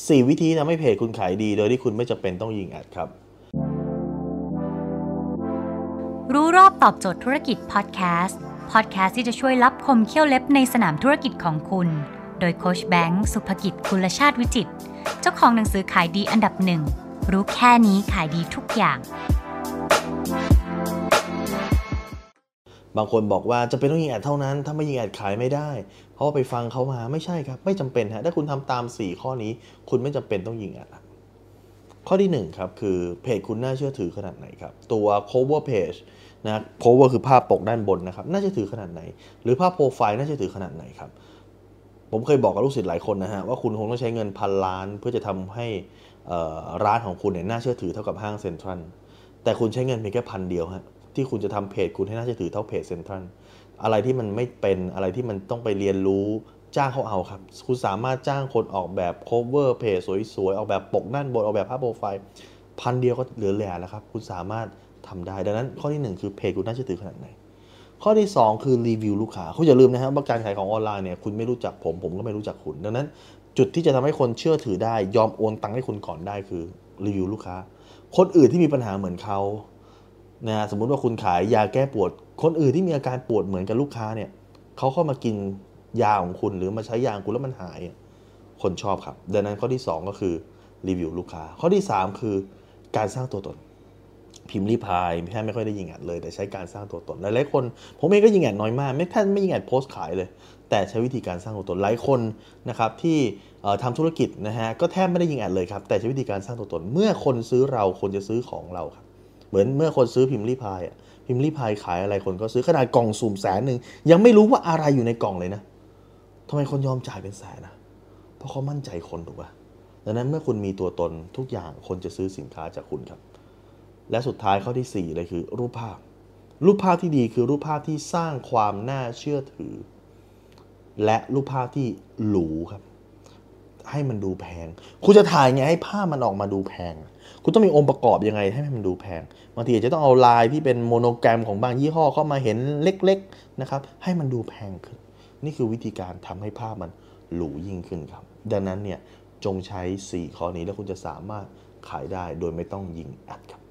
4 วิธีทำให้เพจคุณขายดี โดยที่คุณไม่จำเป็นต้องยิงแอดครับ รู้รอบตอบโจทย์ธุรกิจพอดแคสต์พอดแคสต์ที่จะช่วยรับคมเขี้ยวเล็บในสนามธุรกิจของคุณ โดยโคชแบงค์สุภกิจคุลชาติวิจิต เจ้าของหนังสือขายดีอันดับหนึ่งรู้แค่นี้ขายดีทุกอย่าง บางคนบอกว่าจะเป็นต้องยิงแอดเท่านั้น ถ้าไม่ยิงแอดขายไม่ได้ เพราะว่าไปฟังเขามาไม่ใช่ครับ ไม่จำเป็นฮะถ้าคุณทำตาม 4 ข้อนี้ คุณไม่จำเป็นต้องยิงแอดข้อที่ 1 ครับ คือเพจคุณน่าเชื่อถือขนาดไหนครับ ตัว cover page นะ cover คือภาพปกด้านบนนะครับ น่าเชื่อถือขนาดไหน หรือภาพโปรไฟล์น่าเชื่อถือขนาดไหนครับ ผมเคยบอกกับลูกศิษย์หลายคนนะฮะว่าคุณคงต้องใช้เงินพันล้าน เพื่อจะทำให้ร้านของคุณเนี่ยน่าเชื่อถือเท่ากับห้างเซ็นทรัลแต่คุณใช้เงินเพียงแค่พันเดียวฮะ ที่คุณจะทำเพจคุณให้น่าเชื่อถือเท่าเพจเซ็นทรัลอะไรที่มันไม่เป็นอะไรที่มันต้องไปเรียนรู้จ้างเขาเอาครับ คุณสามารถจ้างคนออกแบบ cover เพจสวยๆ ออกแบบปกด้านบนออกแบบภาพโปรไฟล์พันเดียวก็เหลือแหล่แล้วครับ คุณสามารถทำได้ ดังนั้นข้อที่หนึ่งคือเพจคุณน่าเชื่อถือขนาดไหน ข้อที่ 2 คือรีวิวลูกค้าคุณอย่าลืมนะครับว่าการขายของออนไลน์เนี่ยคุณไม่รู้จักผมผมก็ไม่รู้จักคุณ ดังนั้น จุดที่จะทำให้คนเชื่อถือได้ ยอมโอนตังค์ให้คุณก่อนได้คือรีวิวลูกค้า คนอื่นที่มีปัญหาเหมือนเขา นะสมมุติว่าคุณขายยาแก้ปวด คนอื่นที่มีอาการปวดเหมือนกับลูกค้าเนี่ยเขาเข้ามากินยาของคุณหรือมาใช้ยาของคุณแล้วมันหาย คนชอบครับ ดังนั้นข้อที่ 2 ก็คือรีวิวลูกค้า ข้อที่ 3 คือการสร้างตัวตน พิมพ์รีพายแทบไม่ค่อยได้ยิงแอดเลย แต่ใช้การสร้างตัวตน หลายๆคนผมเองก็ยิงแอดน้อยมาก ไม่แทบไม่ยิงแอดโพสต์ขายเลย แต่ใช้วิธีการสร้างตัวตนหลายคนนะครับที่เอ่อทำธุรกิจนะฮะก็แทบไม่ได้ยิงแอดเลยครับแต่ใช้วิธีการสร้างตัวตน เมื่อคนซื้อเราคนจะซื้อของเราครับ เหมือนเมื่อคนซื้อพิมพ์รีพายอะพิมพ์รีพายขายอะไรคนก็ซื้อขนาดกล่องสุ่มแสนหนึ่งยังไม่รู้ว่าอะไรอยู่ในกล่องเลยนะทำไมคนยอมจ่ายเป็นแสนนะเพราะเขามั่นใจคนถูกป่ะดังนั้นเมื่อคุณมีตัวตนทุกอย่างคนจะซื้อสินค้าจากคุณครับ และสุดท้ายข้อที่ 4 เลยคือรูปภาพ รูปภาพที่ดีคือรูปภาพที่สร้างความน่าเชื่อถือ และรูปภาพที่หรูครับ ให้มันดูแพง คุณจะถ่ายไงให้ภาพมันออกมาดูแพง คุณต้องมีองค์ประกอบยังไงให้มันดูแพง บางทีอาจจะต้องเอาลายที่เป็นโมโนแกรมของบางยี่ห้อเข้ามาเห็นเล็กๆนะครับ ให้มันดูแพงขึ้น นี่คือวิธีการทำให้ภาพมันหรูยิ่งขึ้นครับ ดังนั้นเนี่ยจงใช้ 4 ข้อนี้แล้วคุณจะสามารถขายได้โดยไม่ต้องยิงแอดครับ